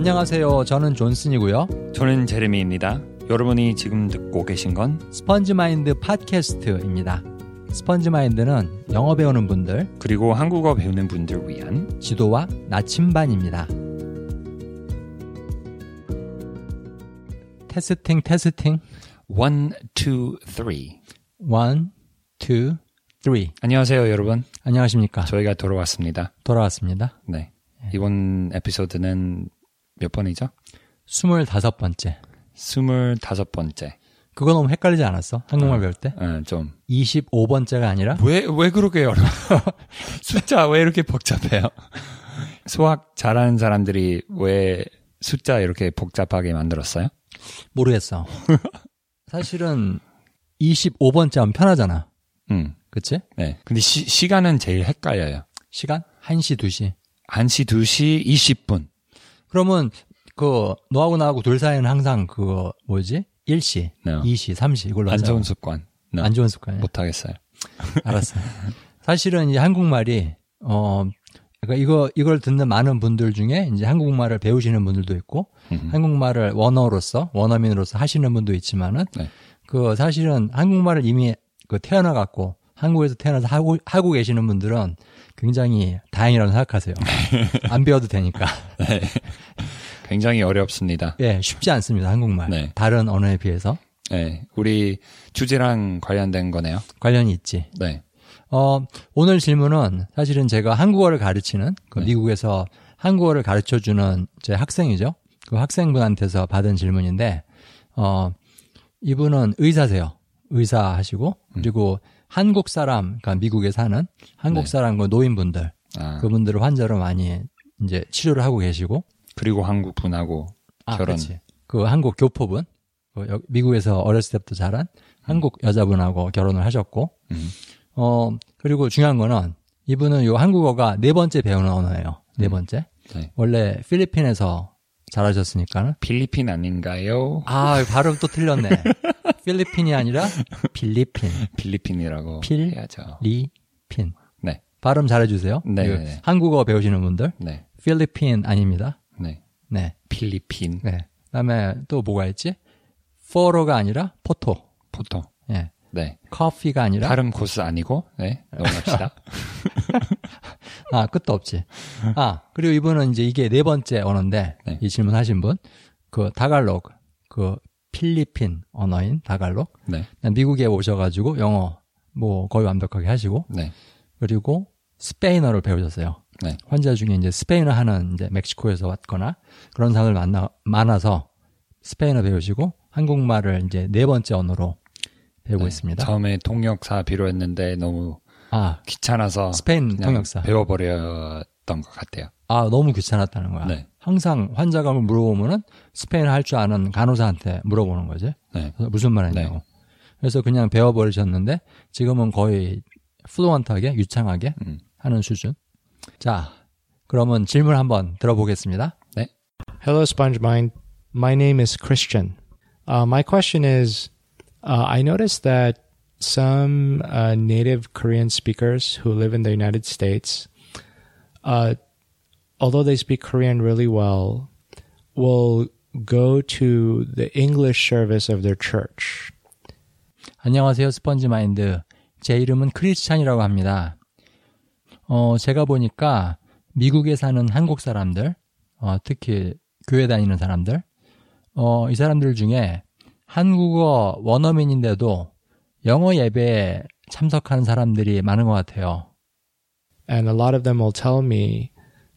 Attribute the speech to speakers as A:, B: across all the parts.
A: 안녕하세요. 저는 존슨이고요.
B: 저는 제레미입니다. 여러분이 지금 듣고 계신 건
A: 스펀지 마인드 팟캐스트입니다. 스펀지 마인드는 영어 배우는 분들,
B: 그리고 한국어 배우는 분들 위한
A: 지도와 나침반입니다. 테스팅, 테스팅.
B: one, two, three.
A: One, two, three.
B: 안녕하세요, 여러분.
A: 안녕하십니까.
B: 저희가 돌아왔습니다.
A: 돌아왔습니다.
B: 네. 이번 에피소드는 몇 번이죠?
A: 스물다섯 번째.
B: 스물다섯 번째.
A: 그거 너무 헷갈리지 않았어? 한국말 배울 때?
B: 어, 좀.
A: 25번째가 아니라?
B: 왜, 왜 그렇게 어려워? 숫자 왜 이렇게 복잡해요? 수학 잘하는 사람들이 왜 숫자 이렇게 복잡하게 만들었어요?
A: 모르겠어. 사실은 25번째 하면 편하잖아.
B: 음,
A: 그치?
B: 네. 근데 시, 시간은 제일 헷갈려요.
A: 시간? 1시, 2시.
B: 1시, 2시, 20분.
A: 그러면 그 너하고 나하고 둘 사이는 항상 그 뭐지? 1시,
B: 네.
A: 2시, 3시 이걸로
B: 안
A: 하자.
B: 좋은 습관. 네.
A: 안 좋은 습관이야.
B: 못하겠어요.
A: 알았어. 사실은 이제 한국말이 어 그러니까 이거 이걸 듣는 많은 분들 중에 이제 한국말을 배우시는 분들도 있고
B: 음.
A: 한국말을 원어로서 원어민으로서 하시는 분도 있지만은
B: 네.
A: 그 사실은 한국말을 이미 그 태어나 갖고 한국에서 태어나서 하고 하고 계시는 분들은 굉장히 다행이라고 생각하세요. 안 배워도 되니까.
B: 굉장히 어렵습니다.
A: 예, 쉽지 않습니다. 한국말.
B: 네.
A: 다른 언어에 비해서
B: 네, 우리 주제랑 관련된 거네요.
A: 관련이 있지.
B: 네,
A: 어, 오늘 질문은 사실은 제가 한국어를 가르치는 그
B: 네.
A: 미국에서 한국어를 가르쳐 주는 제 학생이죠. 그 학생분한테서 받은 질문인데 어, 이분은 의사세요. 의사 하시고 그리고 한국 사람, 그러니까 미국에 사는 한국
B: 네.
A: 사람 그 노인분들
B: 아,
A: 그분들을 환자로 많이 이제 치료를 하고 계시고
B: 그리고 한국 분하고
A: 아,
B: 결혼.
A: 그렇지. 그 한국 교포분, 그 여- 미국에서 어렸을 때부터 자란 한국 여자분하고 결혼을 하셨고,
B: 음.
A: 어, 그리고 중요한 거는 이분은 요 한국어가 네 번째 배우는 언어예요. 네 번째.
B: 네.
A: 원래 필리핀에서 자라셨으니까는.
B: 필리핀 아닌가요?
A: 아, 발음 또 틀렸네. 필리핀이 아니라 필리핀.
B: 필리핀이라고
A: 필-
B: 해야죠.
A: 리핀.
B: 네,
A: 발음 잘해주세요.
B: 네,
A: 그
B: 네.
A: 한국어 배우시는 분들.
B: 네,
A: 필리핀 아닙니다.
B: 네.
A: 네.
B: 필리핀
A: 네. 그 다음에 또 뭐가 있지? 포로가 아니라 포토.
B: 포토.
A: 예.
B: 네,
A: 커피가 아니라
B: 다른 코스 아니고 네 넘어갑시다.
A: 아 끝도 없지. 아 그리고 이분은 이제 이게 네 번째 언어인데
B: 네.
A: 이 질문하신 분 그 다갈록 그 필리핀 언어인 다갈록
B: 네,
A: 미국에 오셔가지고 영어 뭐 거의 완벽하게 하시고
B: 네,
A: 그리고 스페인어를 배우셨어요.
B: 네.
A: 환자 중에 이제 스페인어 하는 이제 멕시코에서 왔거나 그런 사람들 만나 많아서 스페인어 배우시고 한국말을 이제 네 번째 언어로 배우고
B: 네.
A: 있습니다.
B: 처음에 통역사 필요했는데 너무
A: 아
B: 귀찮아서
A: 스페인 통역사.
B: 배워버렸던 것 같아요.
A: 아, 너무 귀찮았다는 거야.
B: 네.
A: 항상 환자가 물어보면은 스페인어 할 줄 아는 간호사한테 물어보는 거지.
B: 네,
A: 무슨 말 했냐고.
B: 네.
A: 그래서 그냥 배워버리셨는데 지금은 거의 플루언트하게, 유창하게
B: 음.
A: 하는 수준. 자, 그러면 질문 한번 들어보겠습니다.
C: Hello, SpongeMind. My name is Christian. Uh, my question is uh, I noticed that some uh, native Korean speakers who live in the United States, uh, although they speak Korean really well, will go to the English service of their church.
A: 안녕하세요, 스펀지 마인드. 제 이름은 크리스찬이라고 합니다. 어, 제가 보니까 미국에 사는 한국 사람들, 어, 특히 교회 다니는 사람들, 어, 이 사람들 중에 한국어 원어민인데도 영어 예배에 참석하는 사람들이 많은 것 같아요.
C: And a lot of them will tell me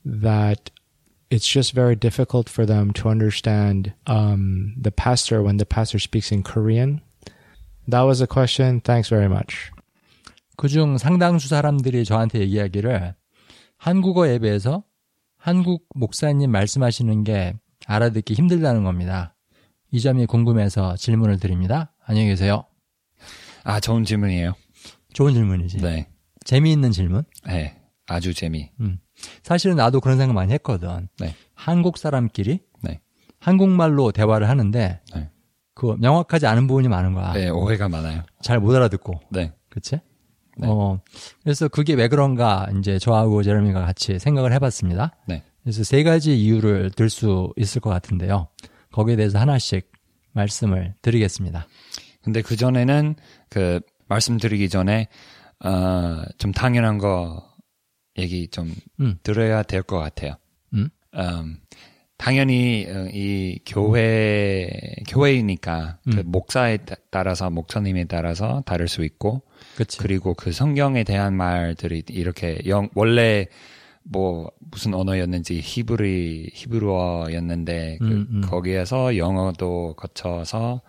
C: that it's just very difficult for them to understand um, the pastor when the pastor speaks in Korean. That was a question. Thanks very much.
A: 그중 상당수 사람들이 저한테 얘기하기를 한국어 예배에서 한국 목사님 말씀하시는 게 알아듣기 힘들다는 겁니다. 이 점이 궁금해서 질문을 드립니다. 안녕히 계세요.
B: 아 좋은 질문이에요.
A: 좋은 질문이지.
B: 네,
A: 재미있는 질문.
B: 네, 아주 재미.
A: 사실은 나도 그런 생각 많이 했거든.
B: 네.
A: 한국 사람끼리
B: 네.
A: 한국말로 대화를 하는데
B: 네.
A: 그 명확하지 않은 부분이 많은 거야.
B: 네, 오해가 많아요.
A: 잘 못 알아듣고.
B: 네,
A: 그치?
B: 네.
A: 어, 그래서 그게 왜 그런가 이제 저하고 제레미가 같이 생각을 해봤습니다.
B: 네.
A: 그래서 세 가지 이유를 들 수 있을 것 같은데요. 거기에 대해서 하나씩 말씀을 드리겠습니다.
B: 근데 그 전에는 그 말씀드리기 전에 어, 좀 당연한 거 얘기 좀
A: 음.
B: 들어야 될 것 같아요.
A: 음?
B: 음, 당연히 어, 이 교회 교회이니까 그
A: 음.
B: 목사에 따- 따라서 목사님에 따라서 다를 수 있고
A: 그치.
B: 그리고 그 성경에 대한 말들이 이렇게 영 원래 뭐 무슨 언어였는지 히브리 히브리어였는데 그
A: 음, 음.
B: 거기에서 영어도 거쳐서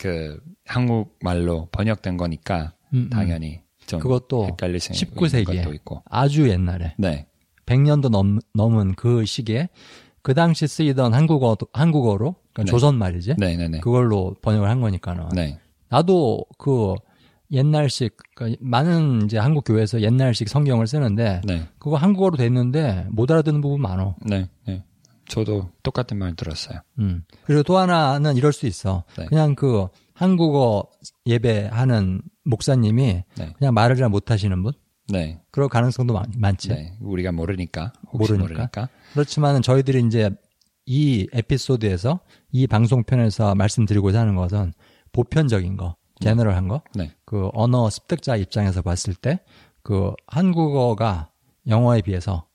B: 그 한국말로 번역된 거니까. 당연히 좀
A: 그것도
B: 헷갈릴
A: 수19
B: 있는 것도
A: 세기에
B: 있고
A: 아주 옛날에
B: 네
A: 100년도 넘, 넘은 그 시기에 그 당시 쓰이던 한국어 한국어로 그러니까
B: 네.
A: 조선 말이지.
B: 네네네
A: 그걸로 번역을 한 거니까는.
B: 네
A: 나도 그 옛날식 그러니까 많은 이제 한국 교회에서 옛날식 성경을 쓰는데
B: 네,
A: 그거 한국어로 됐는데 못 알아듣는 부분 많어.
B: 네, 네. 저도 똑같은 말 들었어요.
A: 음. 그리고 또 하나는 이럴 수 있어.
B: 네.
A: 그냥 그 한국어 예배하는 목사님이
B: 네.
A: 그냥 말을 잘 못하시는 분
B: 네,
A: 그럴 가능성도 많, 많지.
B: 네. 우리가 모르니까 혹시
A: 모르니까.
B: 모르니까.
A: 그렇지만은 저희들이 이제 이 에피소드에서 이 방송편에서 말씀드리고자 하는 것은 보편적인 거, 제너럴한 거,
B: 네,
A: 그 언어 습득자 입장에서 봤을 때 그 한국어가 영어에 비해서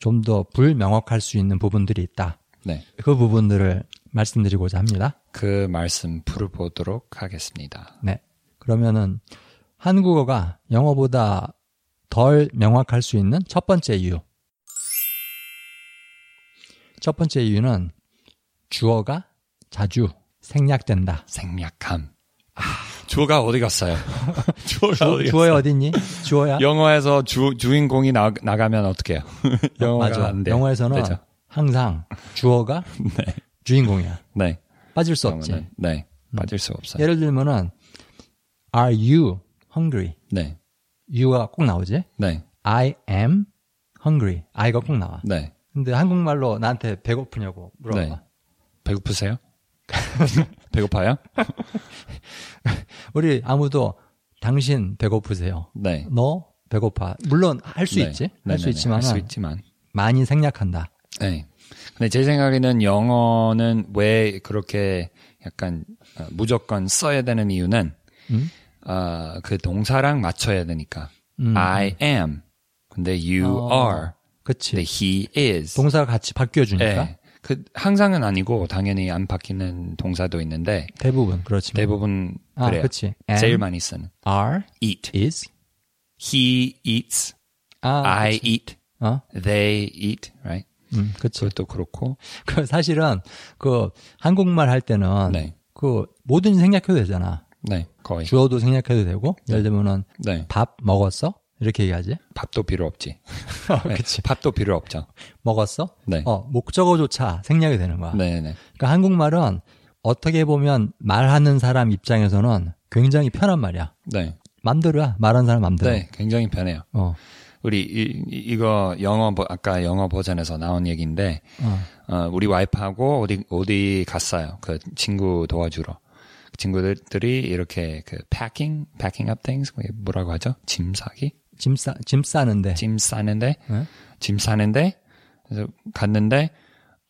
A: 좀 더 불명확할 수 있는 부분들이 있다.
B: 네.
A: 그 부분들을 말씀드리고자 합니다.
B: 그 말씀 풀어보도록 하겠습니다.
A: 네. 그러면은 한국어가 영어보다 덜 명확할 수 있는 첫 번째 이유. 첫 번째 이유는 주어가 자주 생략된다.
B: 생략함. 아, 주어가 어디 갔어요? 주어가
A: 주, 주어에 어딨니? 주어야?
B: 영어에서 주, 주인공이 나, 나가면 어떡해요? 영어가
A: 맞아.
B: 안 돼.
A: 영어에서는
B: 되죠?
A: 항상 주어가
B: 네.
A: 주인공이야.
B: 네.
A: 빠질 수 없지.
B: 네. 빠질 수 없어요.
A: 예를 들면은 Are you hungry?
B: 네.
A: you가 꼭 나오지.
B: 네.
A: I am hungry. I가 꼭 나와.
B: 네.
A: 근데 한국말로 나한테 배고프냐고 물어봐.
B: 네. 배고프세요? 배고파요?
A: 우리 아무도 당신 배고프세요.
B: 네.
A: 너 배고파. 물론 할수
B: 네.
A: 있지.
B: 네,
A: 할수
B: 네, 네.
A: 있지만
B: 할 수 있지만.
A: 많이 생략한다.
B: 네. 근데 제 생각에는 영어는 왜 그렇게 약간 어, 무조건 써야 되는 이유는
A: 음?
B: 어, 그 동사랑 맞춰야 되니까.
A: 음.
B: I am. 근데 you
A: 어,
B: are.
A: 그치.
B: 근데 he is.
A: 동사가 같이 바뀌어 주니까
B: 네. 그 항상은 아니고 당연히 안 바뀌는 동사도 있는데
A: 대부분 그렇지만.
B: 대부분
A: 아,
B: 그래요.
A: 그치.
B: 제일 많이 쓰는.
A: are,
B: eat.
A: is.
B: He eats.
A: 아,
B: I
A: 그치.
B: eat.
A: 어?
B: They eat. Right?
A: 음, 그치.
B: 그것도 그렇고.
A: 그 사실은 그 한국말 할 때는
B: 네.
A: 그 뭐든지 생략해도 되잖아.
B: 네. 거의.
A: 주어도 생략해도 되고 예를 들면은
B: 네.
A: 밥 먹었어? 이렇게 얘기하지.
B: 밥도 필요 없지. 네,
A: 그치.
B: 밥도 필요 없죠.
A: 먹었어?
B: 네.
A: 어, 목적어조차 생략이 되는 거야.
B: 네, 네.
A: 그러니까 한국말은 어떻게 보면 말하는 사람 입장에서는 굉장히 편한 말이야.
B: 네.
A: 맘대로야. 말하는 사람 맘대로.
B: 네, 굉장히 편해요.
A: 어.
B: 우리 이, 이- 이거 영어 버- 아까 영어 버전에서 나온 얘기인데
A: 어.
B: 어, 우리 와이프하고 어디 어디 갔어요. 그 친구 도와주러. 그 친구들이 이렇게 그 packing, packing up things 그게 뭐라고 하죠? 짐 싸기?
A: 짐 싸, 짐 싸는데.
B: 짐 싸는데
A: 네?
B: 짐 싸는데 그래서 갔는데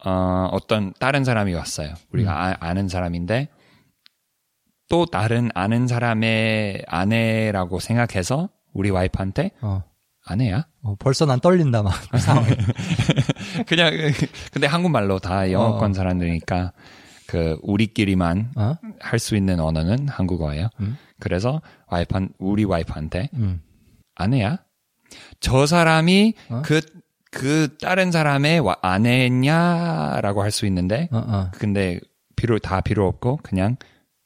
B: 어, 어떤 다른 사람이 왔어요. 우리가 아, 아는 사람인데 또 다른 아는 사람의 아내라고 생각해서 우리 와이프한테
A: 어.
B: 아내야?
A: 어, 벌써 난 떨린다, 막. 그.
B: 그냥 근데 한국말로 다 영어권
A: 어.
B: 사람들이니까 그 우리끼리만
A: 어?
B: 할수 있는 언어는 한국어예요.
A: 음.
B: 그래서 와이프 우리 와이프한테
A: 음.
B: 아내야? 저 사람이
A: 어?
B: 그그 다른 사람의 와- 아내냐라고 할 수 있는데
A: 어, 어.
B: 근데 필요 다 필요 없고 그냥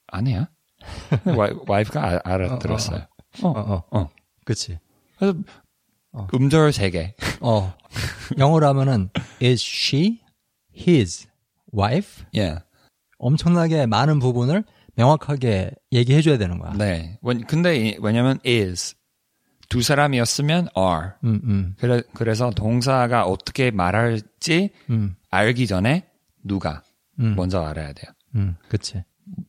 B: 아내야? 와이, 와이프가 아- 알아들었어요.
A: 어, 어.
B: 어.
A: 그치.
B: 그래서
A: 어.
B: 음절 세 개.
A: 어. 영어로 하면은, is she his wife?
B: 예.
A: 엄청나게 많은 부분을 명확하게 얘기해 줘야 되는 거야.
B: 네. 원- 근데 이- 왜냐면 is 두 사람이었으면 are.
A: 음, 음,
B: 그래, 그래서 동사가 어떻게 말할지
A: 음,
B: 알기 전에 누가
A: 음,
B: 먼저 알아야 돼요.
A: 음, 그치.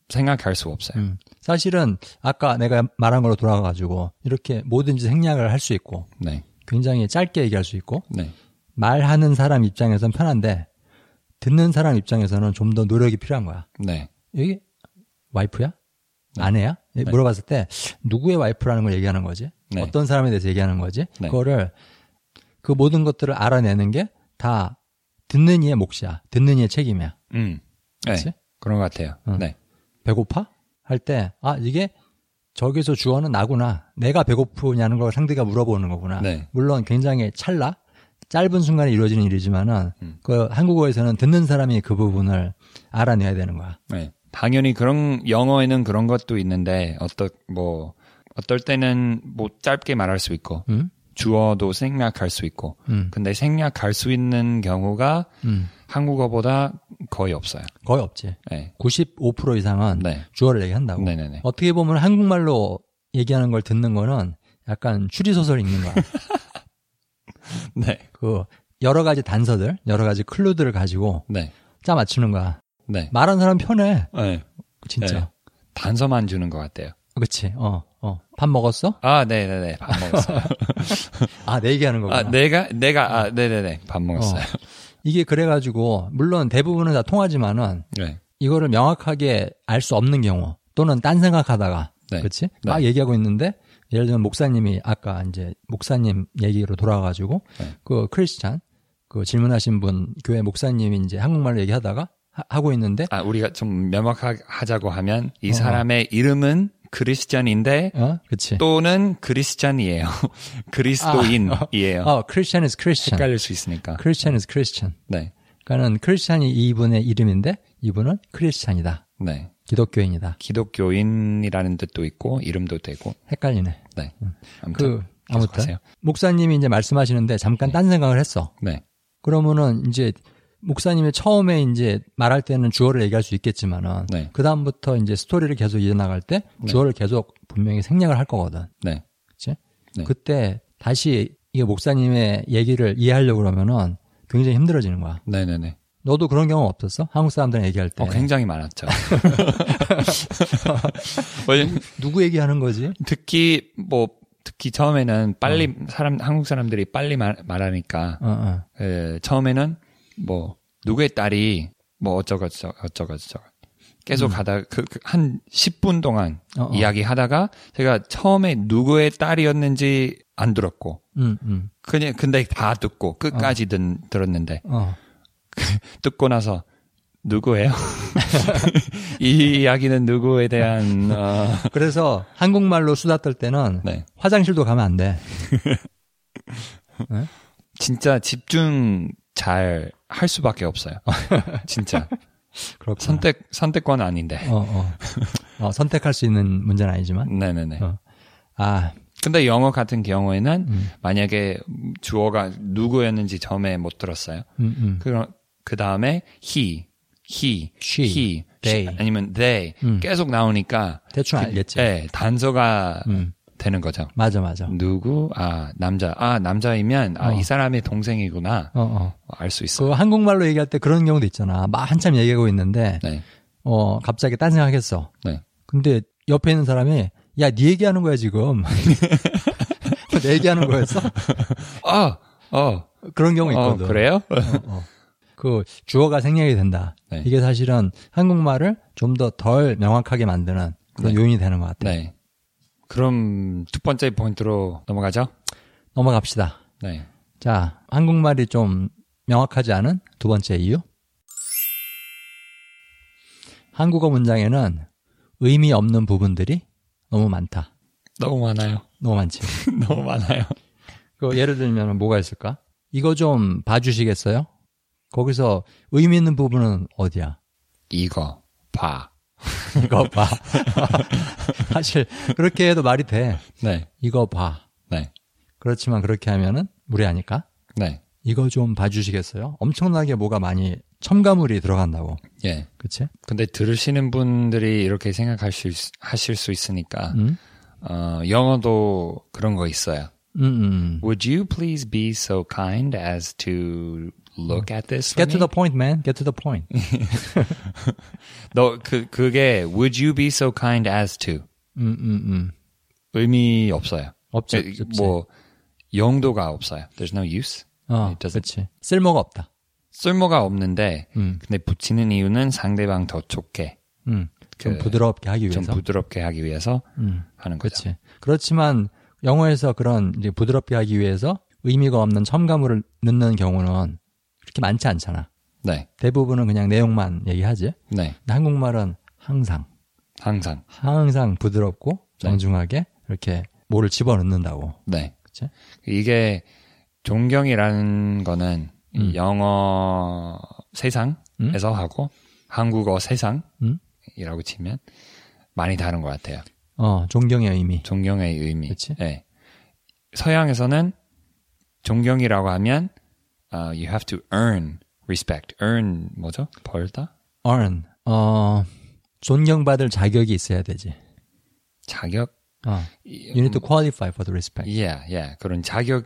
B: 생각할 수 없어요.
A: 음. 사실은 아까 내가 말한 걸로 돌아가가지고 이렇게 뭐든지 생략을 할 수 있고
B: 네.
A: 굉장히 짧게 얘기할 수 있고
B: 네.
A: 말하는 사람 입장에선 편한데 듣는 사람 입장에서는 좀 더 노력이 필요한 거야.
B: 네.
A: 여기 와이프야? 아내야? 물어봤을 때 누구의 와이프라는 걸 얘기하는 거지?
B: 네.
A: 어떤 사람에 대해서 얘기하는 거지?
B: 네.
A: 그거를 그 모든 것들을 알아내는 게 다 듣는 이의 몫이야. 듣는 이의 책임이야.
B: 음. 네. 그런 것 같아요.
A: 응.
B: 네.
A: 배고파? 할 때, 아, 이게 저기서 주어는 나구나. 내가 배고프냐는 걸 상대가 물어보는 거구나.
B: 네.
A: 물론 굉장히 찰나, 짧은 순간에 이루어지는 일이지만은,
B: 음.
A: 그 한국어에서는 듣는 사람이 그 부분을 알아내야 되는 거야.
B: 네. 당연히 그런 영어에는 그런 것도 있는데 어떨 뭐 어떨 때는 뭐 짧게 말할 수 있고
A: 음?
B: 주어도 생략할 수 있고
A: 음.
B: 근데 생략할 수 있는 경우가
A: 음.
B: 한국어보다 거의 없어요.
A: 거의 없지.
B: 네.
A: 95% 이상은
B: 네.
A: 주어를 얘기한다고.
B: 네네네.
A: 어떻게 보면 한국말로 얘기하는 걸 듣는 거는 약간 추리소설 읽는 거야.
B: 네.
A: 그 여러 가지 단서들, 여러 가지 클루들을 가지고
B: 네.
A: 짜 맞추는 거야.
B: 네.
A: 말하는 사람 편해.
B: 네.
A: 진짜.
B: 네. 단서만 주는 것 같아요.
A: 그치. 어, 어. 밥 먹었어?
B: 아, 네네네. 밥 먹었어요.
A: 아, 내 얘기하는 거구나.
B: 아, 내가, 내가, 아, 네네네. 밥 먹었어요.
A: 이게 그래가지고, 물론 대부분은 다 통하지만은,
B: 네.
A: 이거를 명확하게 알 수 없는 경우, 또는 딴 생각하다가,
B: 네.
A: 그치?
B: 네.
A: 막 얘기하고 있는데, 예를 들면 목사님이 아까 이제 목사님 얘기로 돌아가가지고,
B: 네.
A: 그 크리스찬, 그 질문하신 분, 교회 목사님이 이제 한국말로 얘기하다가, 하, 하고 있는데,
B: 아, 우리가 좀 명확하자고 하면 이
A: 어.
B: 사람의 이름은 크리스찬인데
A: 어? 그치.
B: 또는 크리스찬이에요. 그리스도인이에요.
A: 어, Christian is Christian.
B: 헷갈릴 수 있으니까.
A: Christian is Christian.
B: 네.
A: 그러니까는 크리스찬이 이분의 이름인데, 이분은 크리스찬이다.
B: 네.
A: 기독교인이다.
B: 기독교인이라는 뜻도 있고 이름도 되고.
A: 헷갈리네.
B: 네. 아무튼
A: 그 아무튼
B: 계속하세요.
A: 목사님이 이제 말씀하시는데 잠깐 딴 생각을 했어.
B: 네.
A: 그러면은 이제 목사님이 처음에 이제 말할 때는 주어를 얘기할 수 있겠지만은
B: 네.
A: 그 다음부터 이제 스토리를 계속 이어나갈 때 주어를 계속 분명히 생략을 할 거거든.
B: 네.
A: 그치?
B: 네.
A: 그때 다시 이게 목사님의 얘기를 이해하려고 그러면은 굉장히 힘들어지는 거야.
B: 네네네.
A: 너도 그런 경험 없었어? 한국 사람들이랑 얘기할 때
B: 어, 굉장히 많았죠.
A: 누구 얘기하는 거지?
B: 특히 뭐 특히 처음에는 빨리
A: 어.
B: 사람 한국 사람들이 빨리 말, 말하니까
A: 어, 어.
B: 에, 처음에는 뭐 누구의 딸이 뭐 어쩌고 저쩌고 어쩌고 저쩌고 계속 하다 그, 그, 한 10분 동안
A: 음. 어, 어.
B: 이야기하다가 제가 처음에 누구의 딸이었는지 안 들었고
A: 음, 음.
B: 그냥 근데 다 듣고 끝까지 듣, 들었는데
A: 어.
B: 듣고 나서 누구예요? 이 이야기는 누구에 대한 어,
A: 그래서 한국말로 수다 떨 때는
B: 네.
A: 화장실도 가면 안 돼.
B: 진짜 집중 잘 할 수밖에 없어요. 진짜
A: 그렇구나.
B: 선택 선택권 아닌데.
A: 어, 어. 어, 선택할 수 있는 문제는 아니지만.
B: 네네네.
A: 어. 아,
B: 근데 영어 같은 경우에는
A: 음.
B: 만약에 주어가 누구였는지 처음에 못 들었어요.
A: 음, 음.
B: 그, 그 다음에 he, he,
A: She,
B: he,
A: they.
B: she, 아니면 they
A: 음.
B: 계속 나오니까
A: 대충
B: 그-
A: 알겠지.
B: 네, 단서가
A: 음.
B: 되는 거죠.
A: 맞아, 맞아.
B: 누구? 아 남자. 아 남자이면 아
A: 어.
B: 이 사람의 동생이구나.
A: 어, 어.
B: 알수 있어.
A: 요그 한국말로 얘기할 때 그런 경우도 있잖아. 막 한참 얘기하고 있는데,
B: 네,
A: 어, 갑자기 딴 생각했어.
B: 네.
A: 근데 옆에 있는 사람이, 야, 네 얘기하는 거야, 지금. 내 얘기하는 거였어?
B: 아, 어,
A: 그런 경우
B: 어
A: 있거든.
B: 그래요?
A: 그 주어가 생략이 된다.
B: 네.
A: 이게 사실은 한국말을 좀 더 덜 명확하게 만드는 그런
B: 네.
A: 요인이 되는 것 같아요.
B: 네. 그럼 두 번째 포인트로 넘어가죠.
A: 넘어갑시다.
B: 네.
A: 자, 한국말이 좀 명확하지 않은 두 번째 이유. 한국어 문장에는 의미 없는 부분들이 너무 많다.
B: 너무 많아요.
A: 너무 많지.
B: 너무 많아요.
A: 그 예를 들면 뭐가 있을까? 이거 좀 봐주시겠어요? 거기서 의미 있는 부분은 어디야?
B: 이거 봐.
A: 이거 봐. 사실 그렇게 해도 말이 돼.
B: 네.
A: 이거 봐.
B: 네.
A: 그렇지만 그렇게 하면은 무례하니까
B: 네.
A: 이거 좀 봐주시겠어요? 엄청나게 뭐가 많이 첨가물이 들어간다고.
B: 예.
A: 그치?
B: 근데 들으시는 분들이 이렇게 생각하실 수, 하실 수 있으니까
A: 음,
B: 어, 영어도 그런 거 있어요.
A: 음, 음.
B: Would you please be so kind as to look at this?
A: Get to
B: me?
A: the point, man. Get to the point.
B: 너 그 그게 would you be so kind as to
A: 음, 음, 음.
B: 의미 없어요.
A: 없죠.
B: 에,
A: 없지.
B: 뭐 용도가 없어요. There's no use.
A: 어,
B: It doesn't-
A: 그렇지. 쓸모가 없다.
B: 쓸모가 없는데
A: 음,
B: 근데 붙이는 이유는 상대방 더 좋게
A: 음. 좀
B: 그,
A: 부드럽게 하기
B: 좀
A: 위해서.
B: 부드럽게 하기 위해서
A: 음,
B: 하는 거죠.
A: 그렇지. 그렇지만 영어에서 그런 이제 부드럽게 하기 위해서 의미가 없는 첨가물을 넣는 경우는 그렇게 많지 않잖아.
B: 네,
A: 대부분은 그냥 내용만 얘기하지.
B: 네,
A: 근데 한국말은 항상
B: 항상
A: 항상 부드럽고
B: 네.
A: 정중하게 이렇게 뭐를 집어넣는다고.
B: 네.
A: 그치?
B: 이게 존경이라는 거는 이
A: 음.
B: 영어 세상에서 하고 한국어
A: 음?
B: 세상이라고 치면 많이 다른 것 같아요.
A: 어, 존경의 의미.
B: 존경의 의미.
A: 그치?
B: 네. 서양에서는 존경이라고 하면 uh, you have to earn respect. earn 뭐죠? 벌다?
A: earn. 어, 존경받을 자격이 있어야 되지.
B: 자격?
A: 어,
B: 이-
A: you need to qualify for the respect.
B: Yeah, yeah. 그런 자격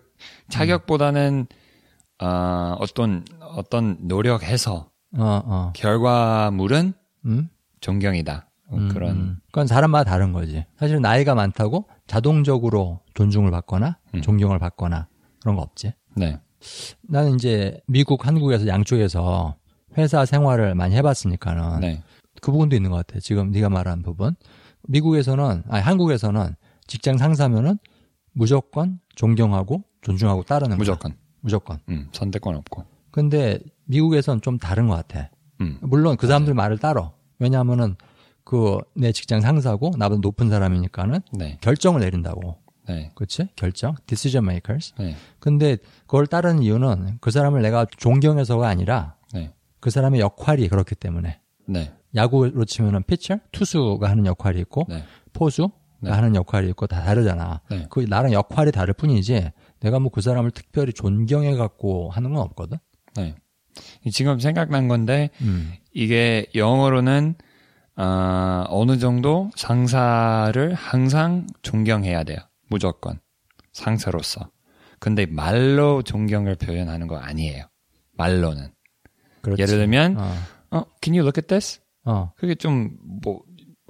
B: 자격보다는 어, 어떤 어떤 노력해서
A: 어, 어.
B: 결과물은
A: 음?
B: 존경이다. 어,
A: 음,
B: 그런
A: 음. 그건 사람마다 다른 거지. 사실 나이가 많다고 자동적으로 존중을 받거나
B: 음.
A: 존경을 받거나 그런 거 없지.
B: 네.
A: 나는 이제 미국, 한국에서 양쪽에서 회사 생활을 많이 해봤으니까는
B: 네.
A: 그 부분도 있는 것 같아. 지금 네가 말한 부분. 미국에서는 아니 한국에서는 직장 상사면은 무조건 존경하고 존중하고 따르는 거야.
B: 무조건.
A: 무조건.
B: 음, 선택권 없고.
A: 근데 미국에서는 좀 다른 것 같아.
B: 음.
A: 물론 그 사람들 말을 따라. 왜냐하면은 그 내 직장 상사고 나보다 높은 사람이니까는
B: 네.
A: 결정을 내린다고.
B: 네.
A: 그렇지? 결정. decision makers.
B: 네.
A: 근데 그걸 따르는 이유는 그 사람을 내가 존경해서가 아니라
B: 네.
A: 그 사람의 역할이 그렇기 때문에.
B: 네.
A: 야구로 치면은 피처, 투수가 하는 역할이 있고
B: 네.
A: 포수가
B: 네.
A: 하는 역할이 있고 다 다르잖아.
B: 네.
A: 그 나랑 역할이 다를 뿐이지 내가 뭐 그 사람을 특별히 존경해 갖고 하는 건 없거든.
B: 네. 지금 생각난 건데
A: 음.
B: 이게 영어로는 어, 어느 정도 상사를 항상 존경해야 돼요. 무조건 상사로서. 근데 말로 존경을 표현하는 거 아니에요. 말로는.
A: 그렇지.
B: 예를 들면
A: 어,
B: 어, can you look at this?
A: 어.
B: 그게 좀 뭐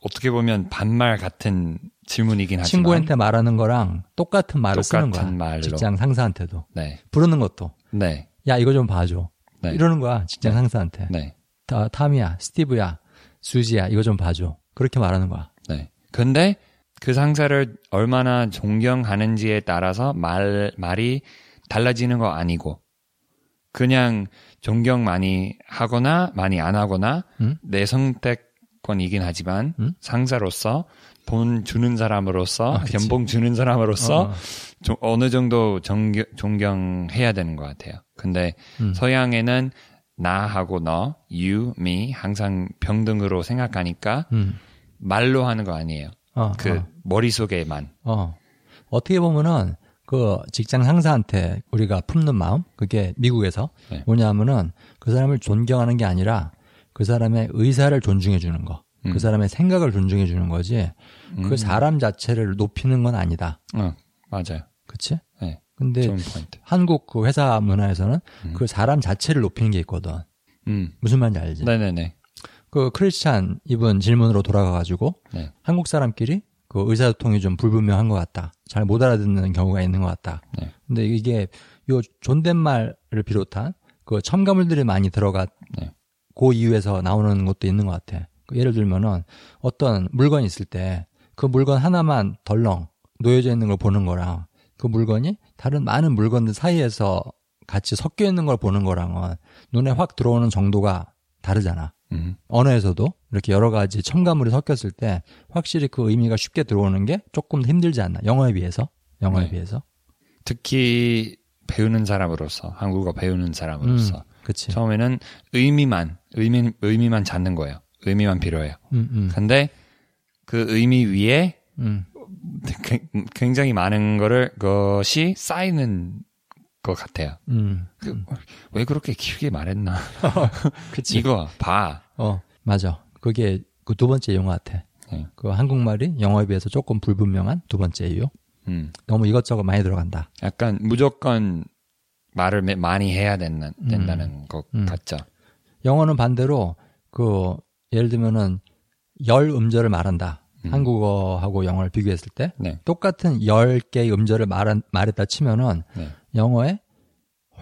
B: 어떻게 보면 반말 같은 질문이긴 하지만
A: 친구한테 말하는 거랑 똑같은 말을 쓰는 거야.
B: 똑같은 말로.
A: 직장 상사한테도.
B: 네.
A: 부르는 것도.
B: 네.
A: 야, 이거 좀 봐줘.
B: 네.
A: 이러는 거야. 직장 상사한테.
B: 네.
A: 타, 타미야, 스티브야, 수지야, 이거 좀 봐줘. 그렇게 말하는 거야.
B: 네. 근데 그 상사를 얼마나 존경하는지에 따라서 말, 말이 달라지는 거 아니고, 그냥 존경 많이 하거나 많이 안 하거나,
A: 음?
B: 내 선택권이긴 하지만,
A: 음?
B: 상사로서, 돈 주는 사람으로서,
A: 아.
B: 연봉 주는 사람으로서,
A: 어,
B: 좀 어느 정도 존경, 존경해야 되는 것 같아요. 근데
A: 음.
B: 서양에는 나하고 너, you, me 항상 병등으로 생각하니까
A: 음.
B: 말로 하는 거 아니에요.
A: 어,
B: 그
A: 어.
B: 머릿속에만.
A: 어. 어떻게 보면은 그 직장 상사한테 우리가 품는 마음 그게 미국에서
B: 네.
A: 뭐냐면은 그 사람을 존경하는 게 아니라 그 사람의 의사를 존중해 주는 거.
B: 음.
A: 그 사람의 생각을 존중해 주는 거지. 그 사람 자체를 높이는 건 아니다.
B: 어, 맞아요.
A: 그치?
B: 네.
A: 근데. 한국 그 회사 문화에서는 그 사람 자체를 높이는 게 있거든.
B: 음.
A: 무슨 말인지 알지?
B: 네네네.
A: 그 크리스찬 이분 질문으로 돌아가가지고
B: 네.
A: 한국 사람끼리 그 의사소통이 좀 불분명한 것 같다. 잘 못 알아듣는 경우가 있는 것 같다.
B: 네.
A: 근데 이게 요 존댓말을 비롯한 그 첨가물들이 많이 들어가
B: 네.
A: 그 이유에서 나오는 것도 있는 것 같아. 그 예를 들면은 어떤 물건이 있을 때 그 물건 하나만 덜렁 놓여져 있는 걸 보는 거랑 그 물건이 다른 많은 물건들 사이에서 같이 섞여 있는 걸 보는 거랑은 눈에 확 들어오는 정도가 다르잖아.
B: 음.
A: 언어에서도 이렇게 여러 가지 첨가물이 섞였을 때 확실히 그 의미가 쉽게 들어오는 게 조금 더 힘들지 않나. 영어에 비해서. 영어에
B: 네.
A: 비해서.
B: 특히 배우는 사람으로서, 한국어 배우는 사람으로서.
A: 그치.
B: 처음에는 의미만, 의미, 의미만 찾는 거예요. 의미만 필요해요.
A: 음, 음,
B: 근데 그 의미 위에
A: 음.
B: 굉장히 많은 거를, 것이 쌓이는 것 같아요.
A: 음.
B: 그, 왜 그렇게 길게 말했나?
A: 그치.
B: 이거 봐.
A: 어, 맞아. 그게 그 두 번째 것 같아.
B: 네.
A: 그 한국말이 영어에 비해서 조금 불분명한 두 번째 이유.
B: 음.
A: 너무 이것저것 많이 들어간다.
B: 약간 무조건 말을 매- 많이 해야 된다, 된다는 것
A: 음.
B: 같죠.
A: 영어는 반대로 그 예를 들면은 열 음절을 말한다.
B: 음.
A: 한국어하고 영어를 비교했을 때
B: 네.
A: 똑같은 열 개의 음절을 말한, 말했다 치면은
B: 네.
A: 영어에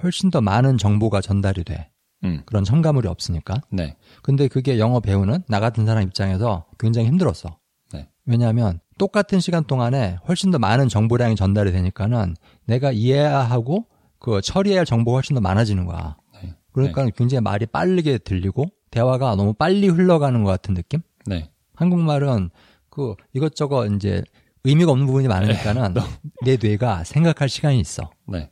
A: 훨씬 더 많은 정보가 전달이 돼.
B: 음,
A: 그런 첨가물이 없으니까.
B: 네,
A: 근데 그게 영어 배우는 나 같은 사람 입장에서 굉장히 힘들었어.
B: 네.
A: 왜냐하면 똑같은 시간 동안에 훨씬 더 많은 정보량이 전달이 되니까는 내가 이해하고 그 처리해야 할 정보가 훨씬 더 많아지는 거야.
B: 네.
A: 그러니까 굉장히 말이 빠르게 들리고 대화가 너무 빨리 흘러가는 것 같은 느낌?
B: 네,
A: 한국말은 그 이것저것 이제 의미가 없는 부분이 많으니까는 내 뇌가 생각할 시간이 있어.
B: 네,
A: 더.
B: 네,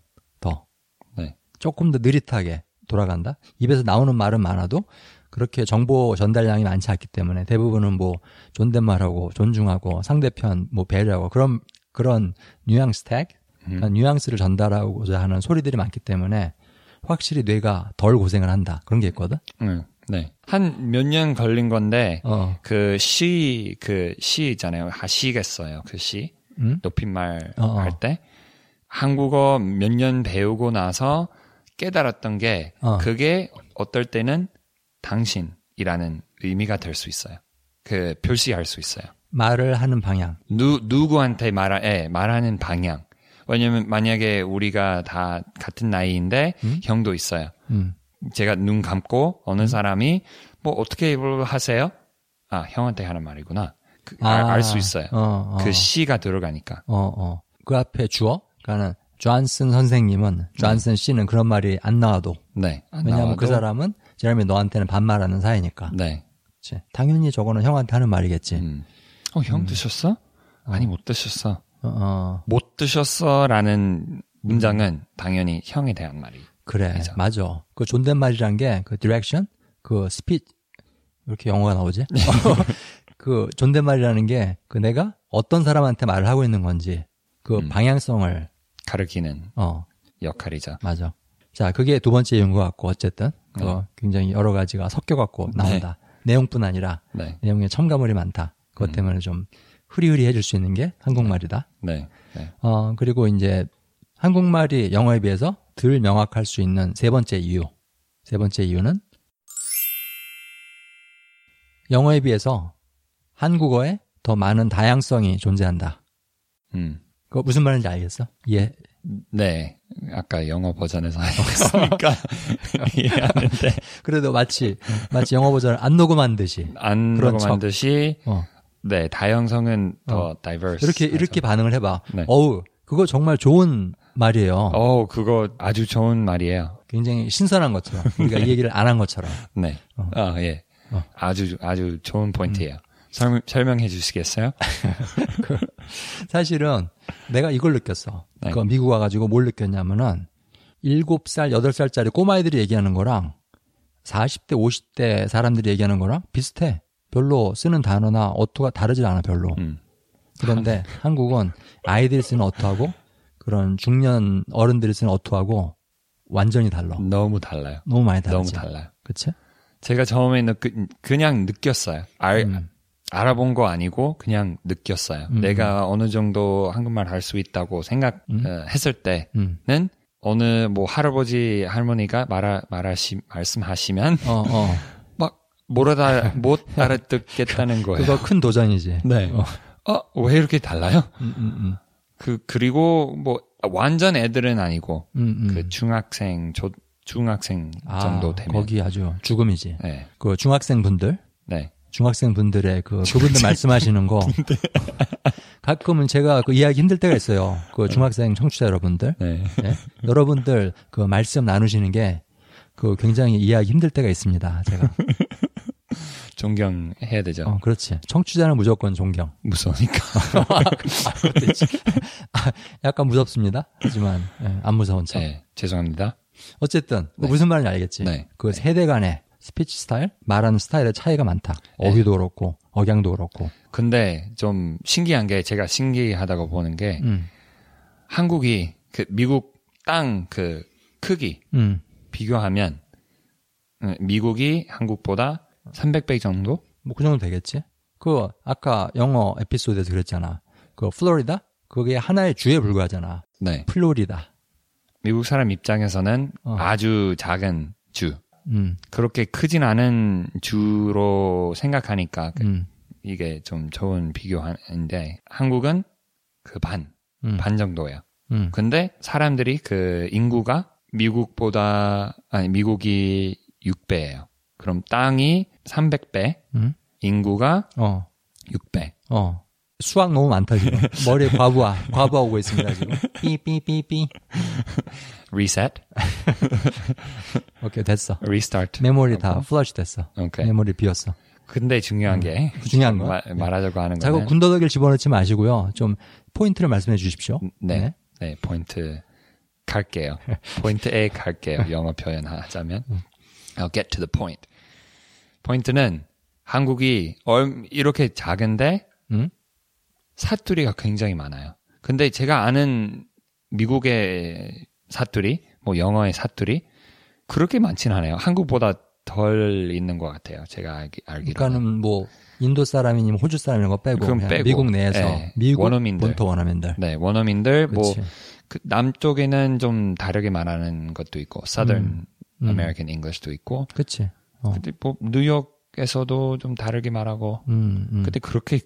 A: 조금 더 느릿하게 돌아간다. 입에서 나오는 말은 많아도 그렇게 정보 전달량이 많지 않기 때문에 대부분은 뭐 존댓말하고 존중하고 상대편 뭐 배려하고 그런 그런 뉘앙스 택, 그러니까 뉘앙스를 전달하고자 하는 소리들이 많기 때문에 확실히 뇌가 덜 고생을 한다. 그런 게 있거든.
B: 음, 네. 한 몇 년 걸린 건데
A: 어.
B: 그 시 그 시 있잖아요. 하시겠어요. 그 시.
A: 음?
B: 높임말
A: 어, 어.
B: 할때 한국어 몇 년 배우고 나서 깨달았던 게
A: 어.
B: 그게 어떨 때는 당신이라는 의미가 될 수 있어요. 그 표시할 수 있어요.
A: 말을 하는 방향.
B: 누 누구한테 말하 예, 말하는 방향. 왜냐면 만약에 우리가 다 같은 나이인데 형도 있어요.
A: 음.
B: 제가 눈 감고 어느 사람이 뭐 어떻게 뭘 하세요? 아 형한테 하는 말이구나. 그, 알수 있어요.
A: 어, 어.
B: 그 시가 들어가니까.
A: 어, 어. 그 앞에 주어? 그러니까 존슨 선생님은 존슨 씨는 그런 말이 안 나와도
B: 네. 안
A: 왜냐하면 그
B: 나와도-
A: 사람은 제라미 너한테는 반말하는 사이니까.
B: 네.
A: 그치. 당연히 저거는 형한테 하는 말이겠지.
B: 음. 어, 형 드셨어? 아니, 못 드셨어.
A: 어, 어.
B: 못 드셨어? 라는 문장은 당연히 형에 대한 말이.
A: 그래,
B: 그죠.
A: 맞아. 그 존댓말이란 게 그 direction, 그 스피 이렇게 영어가 나오지?
B: 네.
A: 그 존댓말이라는 게 그 내가 어떤 사람한테 말을 하고 있는 건지 그
B: 음.
A: 방향성을
B: 가르치는
A: 어
B: 역할이죠.
A: 맞아. 자, 그게 두 번째 이유인 것 같고 어쨌든 그
B: 네.
A: 굉장히 여러 가지가 섞여 갖고 나온다. 내용뿐 아니라
B: 네.
A: 내용에 첨가물이 많다. 그것
B: 음.
A: 때문에 좀 흐리흐리해질 수 있는 게 한국말이다.
B: 네. 네.
A: 어, 그리고 이제 한국말이 영어에 비해서 덜 명확할 수 있는 세 번째 이유. 세 번째 이유는 영어에 비해서 한국어에 더 많은 다양성이 존재한다.
B: 음.
A: 그거 무슨 말인지 알겠어? 예.
B: 네. 아까 영어 버전에서 하셨으니까 이해하는데
A: 그래도 마치, 마치 영어 버전을 안 녹음한 듯이.
B: 안
A: 그런
B: 녹음한
A: 척.
B: 듯이
A: 어.
B: 네 다양성은 더 diverse.
A: 이렇게, 이렇게 반응을 해봐.
B: 네.
A: 어우, 그거 정말 좋은 말이에요.
B: 어 그거 아주 좋은 말이에요.
A: 굉장히 신선한 것처럼. 우리가 이 얘기를 안 한 것처럼.
B: 네. 아 예.
A: 어.
B: 아주 아주 좋은 포인트예요. 설명, 설명해 주시겠어요?
A: 사실은 내가 이걸 느꼈어.
B: 네.
A: 그 미국 와가지고 뭘 느꼈냐면은 7살, 8살짜리 꼬마애들이 얘기하는 거랑 40대, 50대 사람들이 얘기하는 거랑 비슷해. 별로 쓰는 단어나 어투가 다르지 않아, 별로.
B: 음.
A: 그런데 한국은 아이들이 쓰는 어투하고 그런 중년 어른들이 쓰는 어투하고 완전히 달라.
B: 너무 달라요.
A: 너무 많이
B: 너무
A: 다르지.
B: 달라요.
A: 그치?
B: 제가 처음에 느, 그냥 느꼈어요. 알,
A: 음.
B: 알아본 거 아니고 그냥 느꼈어요.
A: 음.
B: 내가 어느 정도 한국말 할 수 있다고 생각했을 때는
A: 음.
B: 어느 뭐 할아버지 할머니가 말하, 말하시 말씀하시면
A: 어, 어.
B: 막 모르다 못 알아듣겠다는 거예요.
A: 그거 큰 도전이지.
B: 네.
A: 어.
B: 어, 왜 이렇게 달라요?
A: 음, 음, 음.
B: 그 그리고 뭐 완전 애들은 아니고
A: 음, 음.
B: 그 중학생 조 중학생 정도
A: 아,
B: 되면
A: 거기 아주 죽음이지.
B: 네.
A: 그 중학생 분들,
B: 네.
A: 중학생 분들의 그 그분들 말씀하시는 거 가끔은 제가 그 이해하기 힘들 때가 있어요. 그 중학생 청취자 여러분들,
B: 네.
A: 예? 여러분들 그 말씀 나누시는 게 그 굉장히 이해하기 힘들 때가 있습니다. 제가
B: 존경해야 되죠.
A: 어 그렇지. 청취자는 무조건 존경.
B: 무서우니까.
A: 아. 아, 약간 무섭습니다. 하지만 예, 안 무서운 척.
B: 네. 죄송합니다.
A: 어쨌든 뭐
B: 네.
A: 무슨 말인지 알겠지.
B: 네.
A: 그 세대 간의 스피치 스타일, 말하는 스타일의 차이가 많다. 어휘도 그렇고 억양도 그렇고.
B: 근데 좀 신기한 게 제가 신기하다고 보는 게
A: 음,
B: 한국이 그 미국 땅 그 크기
A: 음,
B: 비교하면 음, 미국이 한국보다 300배 정도?
A: 뭐 그 정도 되겠지. 그 아까 영어 에피소드에서 그랬잖아. 그 플로리다 그게 하나의 주에 불과하잖아.
B: 네.
A: 플로리다.
B: 미국 사람 입장에서는
A: 어.
B: 아주 작은 주.
A: 음,
B: 그렇게 크진 않은 주로 생각하니까 그-
A: 음,
B: 이게 좀 좋은 비교인데 한국은 그 반,
A: 음,
B: 반 정도예요.
A: 음,
B: 근데 사람들이 그 인구가 미국보다 아니 미국이 6배예요. 그럼 땅이 300배,
A: 음?
B: 인구가
A: 어,
B: 6배.
A: 어. 수학 너무 많다, 지금. 머리에 과부하, 과부하 오고 있습니다, 지금. 삐삐삐삐.
B: Reset,
A: 오케이, 됐어.
B: restart.
A: 메모리 다 flush 됐어.
B: 오케이.
A: 메모리 비었어.
B: 근데 중요한 게
A: 중요한 거.
B: 마- 말하자고 하는
A: 자꾸
B: 거는
A: 군더더기를 집어넣지 마시고요. 좀 포인트를 말씀해 주십시오.
B: 네, 네, 포인트 갈게요. 포인트에 갈게요. 영어 표현하자면 I'll get to the point. 포인트는 한국이 얼- 이렇게 작은데
A: 음?
B: 사투리가 굉장히 많아요. 근데 제가 아는 미국의 사투리, 뭐 영어의 사투리 그렇게 많진 않아요. 한국보다 덜 있는 것 같아요. 제가 알기, 알기로는.
A: 그러니까는 뭐 인도 사람이니 호주 사람 이런 거 빼고, 그냥
B: 빼고.
A: 미국 내에서
B: 네.
A: 미국
B: 원어민들.
A: 본토 원어민들.
B: 네, 원어민들 뭐
A: 그치.
B: 그 남쪽에는 좀 다르게 말하는 것도 있고, Southern
A: 음.
B: American English도 있고,
A: 그치. 어.
B: 근데 뭐 뉴욕에서도 좀 다르게 말하고,
A: 음, 음.
B: 근데 그렇게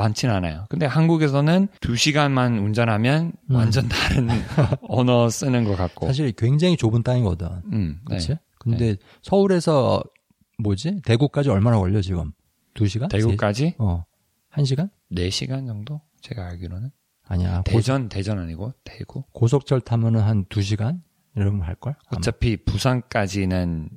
B: 많진 않아요. 근데 한국에서는 두 시간만 운전하면
A: 음.
B: 완전 다른 언어 쓰는 것 같고,
A: 사실 굉장히 좁은 땅이거든.
B: 음, 네.
A: 그치? 근데 서울에서 뭐지? 대구까지 얼마나 걸려, 지금? 두 시간?
B: 대구까지
A: 세- 어. 한 시간?
B: 4시간 정도? 제가 알기로는.
A: 아니야. 고,
B: 대전, 대전 아니고 대구.
A: 고속철 타면은 한 두 시간? 이러면 할걸? 아마.
B: 어차피 부산까지는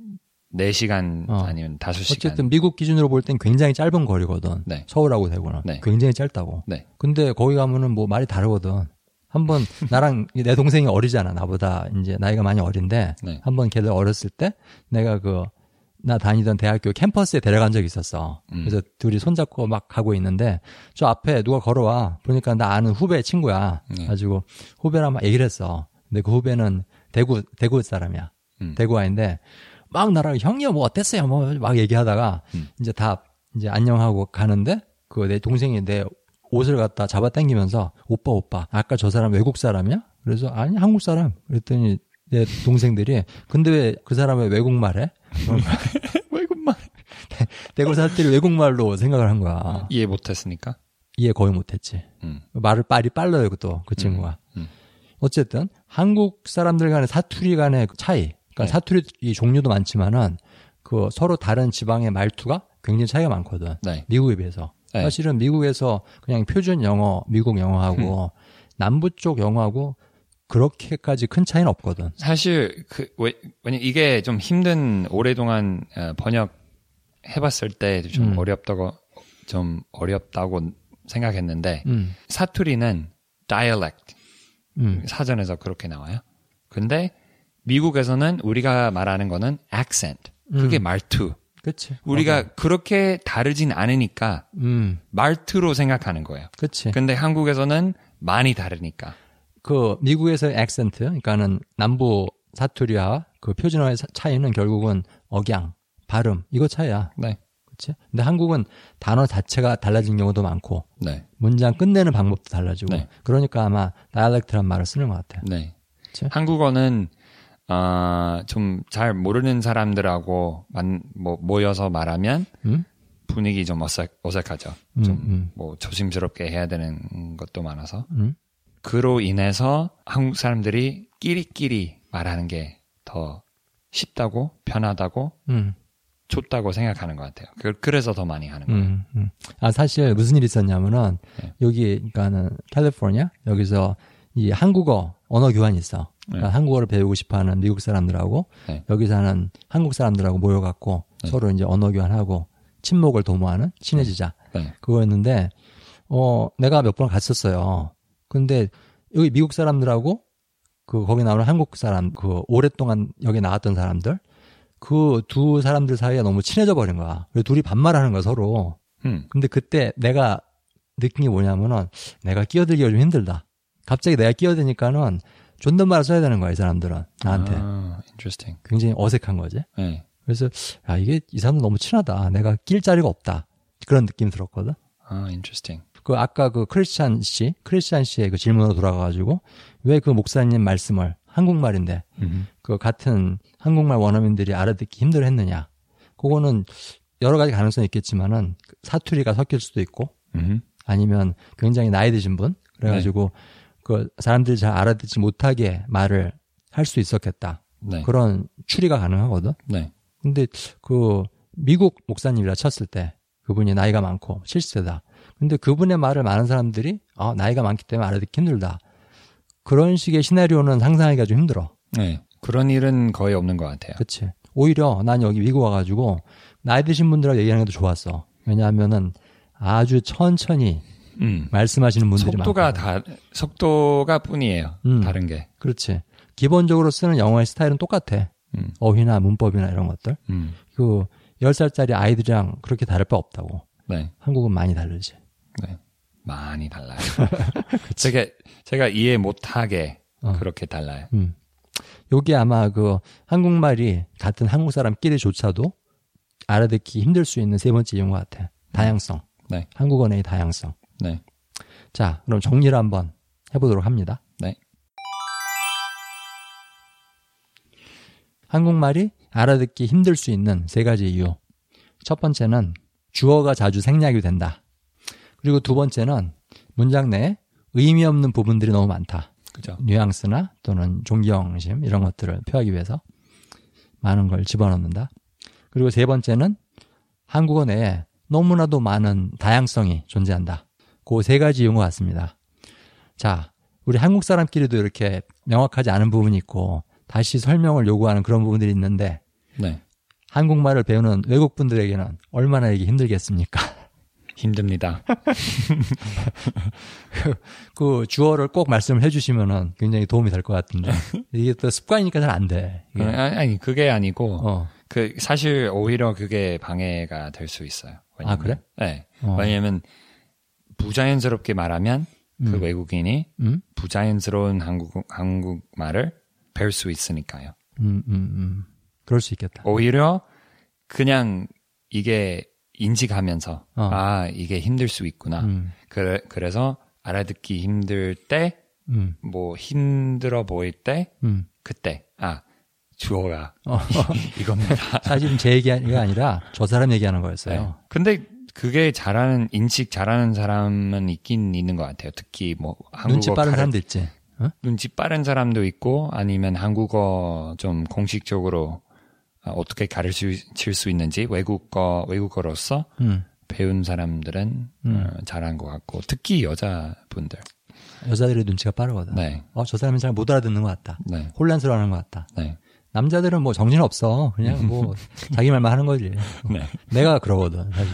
B: 4시간
A: 어.
B: 아니면 5시간.
A: 어쨌든 미국 기준으로 볼 땐 굉장히 짧은 거리거든.
B: 네.
A: 서울하고 대구는.
B: 네.
A: 굉장히 짧다고.
B: 네.
A: 근데 거기 가면은 뭐 말이 다르거든. 한번 나랑 내 동생이 어리잖아. 나보다 이제 나이가 많이 어린데
B: 네.
A: 한번 걔들 어렸을 때 내가 그 나 다니던 대학교 캠퍼스에 데려간 적이 있었어.
B: 음.
A: 그래서 둘이 손잡고 막 가고 있는데 저 앞에 누가 걸어와 보니까 나 아는 후배 친구야.
B: 네.
A: 가지고 후배랑 막 얘기를 했어. 근데 그 후배는 대구 대구 사람이야.
B: 음.
A: 대구 아인데 막 나랑 형이요 뭐 어땠어요 뭐 막 얘기하다가
B: 음.
A: 이제 다 이제 안녕하고 가는데 그 내 동생이 내 옷을 갖다 잡아 당기면서 오빠 오빠 아까 저 사람 외국 사람이야? 그래서 아니 한국 사람 그랬더니 내 동생들이 근데 왜 그 사람 왜 외국말해?
B: 외국말
A: 대구 사람들이 외국말로 생각을 한 거야.
B: 이해 못했으니까.
A: 이해 거의 못했지.
B: 음.
A: 말을 빨리 빨라요 또 그 친구가.
B: 음.
A: 어쨌든 한국 사람들 간의 사투리 간의 차이, 그러니까
B: 네.
A: 사투리 이 종류도 많지만은 그 서로 다른 지방의 말투가 굉장히 차이가 많거든.
B: 네.
A: 미국에 비해서.
B: 네.
A: 사실은 미국에서 그냥 표준 영어, 미국 영어하고 남부 쪽 영어하고 그렇게까지 큰 차이는 없거든.
B: 사실 그 왜, 왜냐 이게 좀 힘든 오랫동안 어, 번역 해봤을 때좀
A: 음.
B: 어렵다고 좀 어렵다고 생각했는데
A: 음,
B: 사투리는 dialect
A: 음,
B: 사전에서 그렇게 나와요. 근데 미국에서는 우리가 말하는 거는 accent 그게
A: 음.
B: 말투.
A: 그치.
B: 우리가 그렇게 다르진 않으니까
A: 음,
B: 말투로 생각하는 거예요.
A: 그치.
B: 근데 한국에서는 많이 다르니까.
A: 그 미국에서의 액센트, 그러니까는 남부 사투리와 그 표준어의 사- 차이는 결국은 억양, 발음 이거 차이야.
B: 네.
A: 그렇지? 근데 한국은 단어 자체가 달라진 경우도 많고
B: 네.
A: 문장 끝내는 방법도 달라지고
B: 네.
A: 그러니까 아마 다이얼렉트란 말을 쓰는 것 같아요.
B: 네.
A: 그치?
B: 한국어는 아, 좀 잘 모르는 사람들하고 만, 뭐, 모여서 말하면
A: 음?
B: 분위기 좀 어색, 어색하죠.
A: 음,
B: 좀,
A: 음.
B: 뭐, 조심스럽게 해야 되는 것도 많아서.
A: 음?
B: 그로 인해서 한국 사람들이 끼리끼리 말하는 게 더 쉽다고, 편하다고,
A: 음,
B: 좋다고 생각하는 것 같아요. 그, 그래서 더 많이 하는 거예요.
A: 음, 음. 아 사실 무슨 일이 있었냐면은
B: 네.
A: 여기 그러니까는 캘리포니아 여기서 이 한국어 언어 교환이 있어. 그러니까
B: 네.
A: 한국어를 배우고 싶어하는 미국 사람들하고
B: 네.
A: 여기 사는 한국 사람들하고 모여갖고
B: 네.
A: 서로 이제 언어 교환하고 친목을 도모하는 친해지자
B: 네.
A: 그거였는데 어 내가 몇 번 갔었어요. 근데 여기 미국 사람들하고 그 거기 나오는 한국 사람 그 오랫동안 여기 나왔던 사람들 그 두 사람들 사이에 너무 친해져 버린 거야. 그래서 둘이 반말하는 거야 서로.
B: 음,
A: 근데 그때 내가 느낀 게 뭐냐면은 내가 끼어들기가 좀 힘들다. 갑자기 내가 끼어드니까는 존댓말을 써야 되는 거야 이 사람들은 나한테
B: 아, interesting.
A: 굉장히 어색한 거지.
B: 네.
A: 그래서 야 이게 이 사람 너무 친하다. 내가 낄 자리가 없다. 그런 느낌 들었거든.
B: 아, interesting.
A: 그 아까 그 크리스찬 씨, 크리스찬 씨의 그 질문으로 돌아가가지고 왜 그 목사님 말씀을 한국말인데
B: 음,
A: 그 같은 한국말 원어민들이 알아듣기 힘들어했느냐? 그거는 여러 가지 가능성이 있겠지만은 사투리가 섞일 수도 있고
B: 음,
A: 아니면 굉장히 나이 드신 분 그래가지고 그 사람들이 잘 알아듣지 못하게 말을 할 수 있었겠다.
B: 네.
A: 그런 추리가 가능하거든.
B: 네.
A: 근데 그 미국 목사님이라 쳤을 때 그분이 나이가 많고 70세다. 근데 그분의 말을 많은 사람들이 아, 나이가 많기 때문에 알아듣기 힘들다. 그런 식의 시나리오는 상상하기가 좀 힘들어.
B: 네. 그런 일은 거의 없는 것 같아요.
A: 그치. 오히려 난 여기 미국 와가지고 나이 드신 분들하고 얘기하는 게 더 좋았어. 왜냐하면은 아주 천천히
B: 음.
A: 말씀하시는 분들이
B: 속도가
A: 많거든.
B: 다 속도가 뿐이에요.
A: 음.
B: 다른 게.
A: 그렇지. 기본적으로 쓰는 영어의 스타일은 똑같아.
B: 음.
A: 어휘나 문법이나 이런 것들.
B: 음.
A: 그 10살짜리 아이들이랑 그렇게 다를 바 없다고.
B: 네.
A: 한국은 많이 다르지.
B: 네. 많이 달라요. 제가 제가 이해 못하게
A: 어.
B: 그렇게 달라요.
A: 음. 요게 아마 그 한국말이 같은 한국 사람끼리조차도 알아듣기 힘들 수 있는 세 번째 이유인 것 같아. 다양성.
B: 네.
A: 한국어의 다양성.
B: 네.
A: 자, 그럼 정리를 한번 해보도록 합니다.
B: 네.
A: 한국말이 알아듣기 힘들 수 있는 세 가지 이유. 첫 번째는 주어가 자주 생략이 된다. 그리고 두 번째는 문장 내에 의미 없는 부분들이 너무 많다.
B: 그죠.
A: 뉘앙스나 또는 존경심 이런 것들을 표하기 위해서 많은 걸 집어넣는다. 그리고 세 번째는 한국어 내에 너무나도 많은 다양성이 존재한다. 그 세 가지 이유인 것 같습니다. 자, 우리 한국 사람끼리도 이렇게 명확하지 않은 부분이 있고 다시 설명을 요구하는 그런 부분들이 있는데
B: 네.
A: 한국말을 배우는 외국 분들에게는 얼마나 이게 힘들겠습니까?
B: 힘듭니다.
A: 그 주어를 꼭 말씀을 해주시면은 굉장히 도움이 될 것 같은데 이게 또 습관이니까 잘 안 돼. 이게.
B: 아니, 아니, 그게 아니고
A: 어,
B: 그 사실 오히려 그게 방해가 될 수 있어요. 왜냐면,
A: 아, 그래?
B: 네.
A: 어.
B: 왜냐면 부자연스럽게 말하면 그
A: 음.
B: 외국인이
A: 음,
B: 부자연스러운 한국 한국말을 배울 수 있으니까요.
A: 음, 음, 음. 그럴 수 있겠다.
B: 오히려 그냥 이게 인식하면서
A: 어.
B: 아 이게 힘들 수 있구나.
A: 음,
B: 그래, 그래서 알아듣기 힘들 때,
A: 음,
B: 뭐 힘들어 보일 때,
A: 음.
B: 그때 아 주어가
A: 어,
B: 이겁니다.
A: 사실은 제 얘기가 아니라 저 사람 얘기하는
B: 네.
A: 거였어요.
B: 근데 그게 잘하는 인식 잘하는 사람은 있긴 있는 것 같아요. 특히 뭐 한국어
A: 눈치 빠른
B: 가르-
A: 사람도 있지. 어?
B: 눈치 빠른 사람도 있고 아니면 한국어 좀 공식적으로 어, 어떻게 가르칠 수 있는지 외국어 외국어로서
A: 음.
B: 배운 사람들은
A: 음.
B: 어, 잘한 것 같고 특히 여자분들
A: 여자들의 눈치가 빠르거든.
B: 네,
A: 어, 저 사람은 잘 못 알아듣는 것 같다.
B: 네,
A: 혼란스러워하는 것 같다.
B: 네,
A: 남자들은 뭐 정신 없어. 그냥 뭐 자기 말만 하는 거지.
B: 네
A: 내가 그러거든, 사실.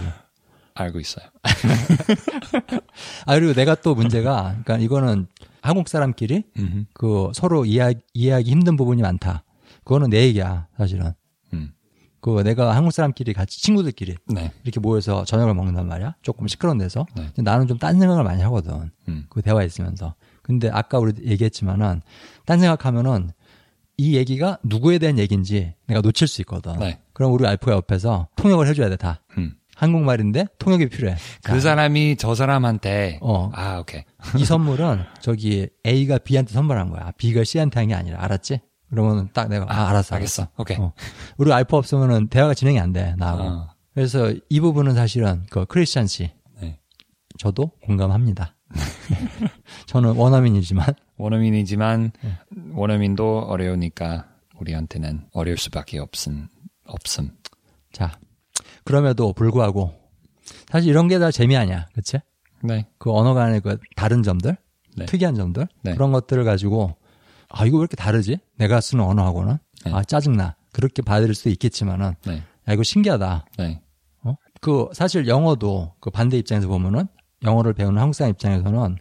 B: 알고 있어요.
A: 아 그리고 내가 또 문제가, 그러니까 이거는 한국 사람끼리
B: 음흠.
A: 그 서로 이해, 이해하기 힘든 부분이 많다. 그거는 내 얘기야, 사실은.
B: 음,
A: 그 내가 한국 사람끼리 같이 친구들끼리
B: 네,
A: 이렇게 모여서 저녁을 먹는단 말이야. 조금 시끄러운 데서.
B: 네.
A: 나는 좀 딴 생각을 많이 하거든.
B: 음,
A: 그 대화 있으면서. 근데 아까 우리 얘기했지만은 딴 생각하면은 이 얘기가 누구에 대한 얘기인지 내가 놓칠 수 있거든.
B: 네.
A: 그럼 우리 알프가 옆에서 통역을 해줘야 돼 다.
B: 음.
A: 한국말인데 통역이 필요해.
B: 그 사람이 저 사람한테
A: 어.
B: 아 오케이
A: 이 선물은 저기 A가 B한테 선물한 거야. B가 C한테 한 게 아니라 알았지? 그러면 딱 내가 아, 알았어,
B: 알겠어.
A: 알았어.
B: 오케이.
A: 어. 우리 알파 없으면은 대화가 진행이 안 돼. 나하고.
B: 어.
A: 그래서 이 부분은 사실은 그 크리스찬 씨
B: 네.
A: 저도 공감합니다. 저는 원어민이지만
B: 원어민이지만
A: 네.
B: 원어민도 어려우니까 우리한테는 어려울 수밖에 없음 없음.
A: 자 그럼에도 불구하고 사실 이런 게 다 재미 아니야, 그치?
B: 네.
A: 그 언어 간의 그 다른 점들,
B: 네.
A: 특이한 점들
B: 네.
A: 그런 것들을 가지고 아 이거 왜 이렇게 다르지? 내가 쓰는 언어하고는
B: 네.
A: 아 짜증나 그렇게 받아들일 수도 있겠지만은
B: 네.
A: 야 이거 신기하다.
B: 네.
A: 어? 그 사실 영어도 그 반대 입장에서 보면은 영어를 배우는 한국 사람 입장에서는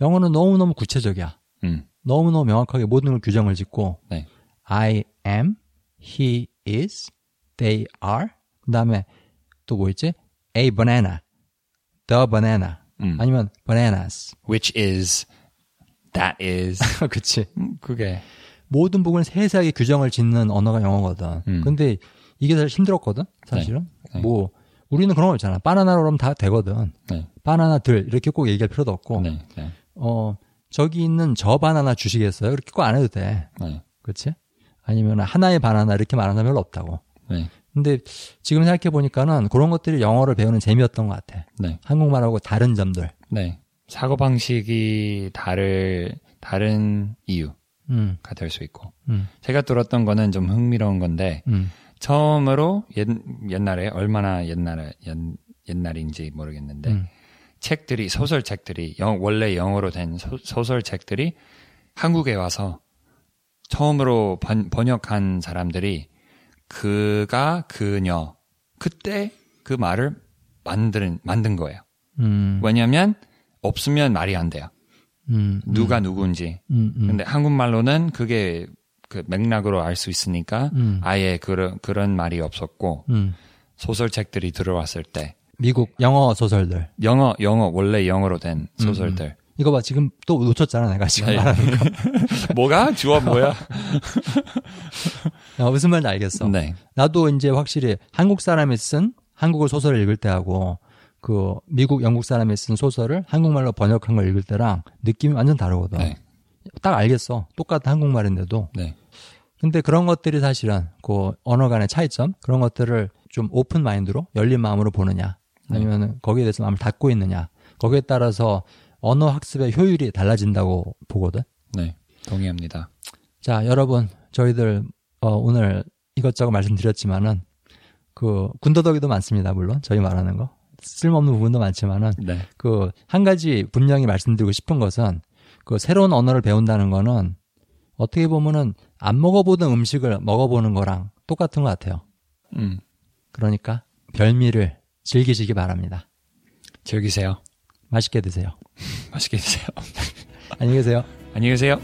A: 영어는 너무 너무 구체적이야.
B: 음.
A: 너무 너무 명확하게 모든 걸 규정을 짓고
B: 네.
A: I am, he is, they are. 그 다음에 또 뭐 있지? A banana, the banana.
B: 음.
A: 아니면 bananas.
B: Which is that is
A: 그치.
B: 음, 그게
A: 모든 부분을 세세하게 규정을 짓는 언어가 영어거든.
B: 음.
A: 근데 이게 사실 힘들었거든, 사실은.
B: 네.
A: 뭐, 우리는 그런 거 있잖아. 바나나로 하면 다 되거든.
B: 네.
A: 바나나들, 이렇게 꼭 얘기할 필요도 없고.
B: 네. 네.
A: 어, 저기 있는 저 바나나 주시겠어요? 이렇게 꼭 안 해도 돼.
B: 네.
A: 그치? 아니면 하나의 바나나 이렇게 말하는 사람 별로 없다고.
B: 네.
A: 근데 지금 생각해 보니까는 그런 것들이 영어를 배우는 재미였던 것 같아.
B: 네.
A: 한국말하고 다른 점들.
B: 네. 사고 방식이 다를 다른 이유.
A: 음,
B: 될수 있고.
A: 음,
B: 제가 들었던 거는 좀 흥미로운 건데
A: 음,
B: 처음으로 옛, 옛날에 얼마나 옛날에 옛, 옛날인지 모르겠는데
A: 음.
B: 책들이 소설 책들이 영, 원래 영어로 된 소, 설 책들이 한국에 와서 처음으로 번, 번역한 사람들이 그가 그녀 그때 그 말을 만든 만든 거예요.
A: 음,
B: 왜냐하면 없으면 말이 안 돼요.
A: 음,
B: 누가 누구인지.
A: 음, 음,
B: 근데 한국말로는 그게 그 맥락으로 알 수 있으니까
A: 음.
B: 아예 그런 그런 말이 없었고
A: 음.
B: 소설책들이 들어왔을 때
A: 미국 영어 소설들.
B: 영어 영어 원래 영어로 된
A: 음,
B: 소설들
A: 이거 봐, 지금 또 놓쳤잖아, 내가 지금
B: 네.
A: 말하는 거.
B: 뭐가 주어 뭐야?
A: 어, 무슨 말인지 알겠어.
B: 네,
A: 나도 이제 확실히 한국 사람이 쓴 한국어 소설을 읽을 때하고 그 미국, 영국 사람이 쓴 소설을 한국말로 번역한 걸 읽을 때랑 느낌이 완전 다르거든.
B: 네,
A: 딱 알겠어. 똑같은 한국말인데도.
B: 네,
A: 근데 그런 것들이 사실은 그 언어 간의 차이점 그런 것들을 좀 open mind로 열린 마음으로 보느냐 아니면 거기에 대해서 마음을 닫고 있느냐 거기에 따라서 언어 학습의 효율이 달라진다고 보거든.
B: 네, 동의합니다.
A: 자, 여러분, 저희들 어, 오늘 이것저것 말씀드렸지만은 그 군더더기도 많습니다. 물론 저희 말하는 거 쓸모없는 부분도 많지만은
B: 네,
A: 그한 가지 분명히 말씀드리고 싶은 것은 그 새로운 언어를 배운다는 거는 어떻게 보면은 안 먹어보던 음식을 먹어보는 거랑 똑같은 것 같아요.
B: 음,
A: 그러니까 별미를 즐기시기 바랍니다.
B: 즐기세요.
A: 맛있게 드세요.
B: 맛있게 드세요.
A: 안녕히 계세요.
B: 안녕히 계세요.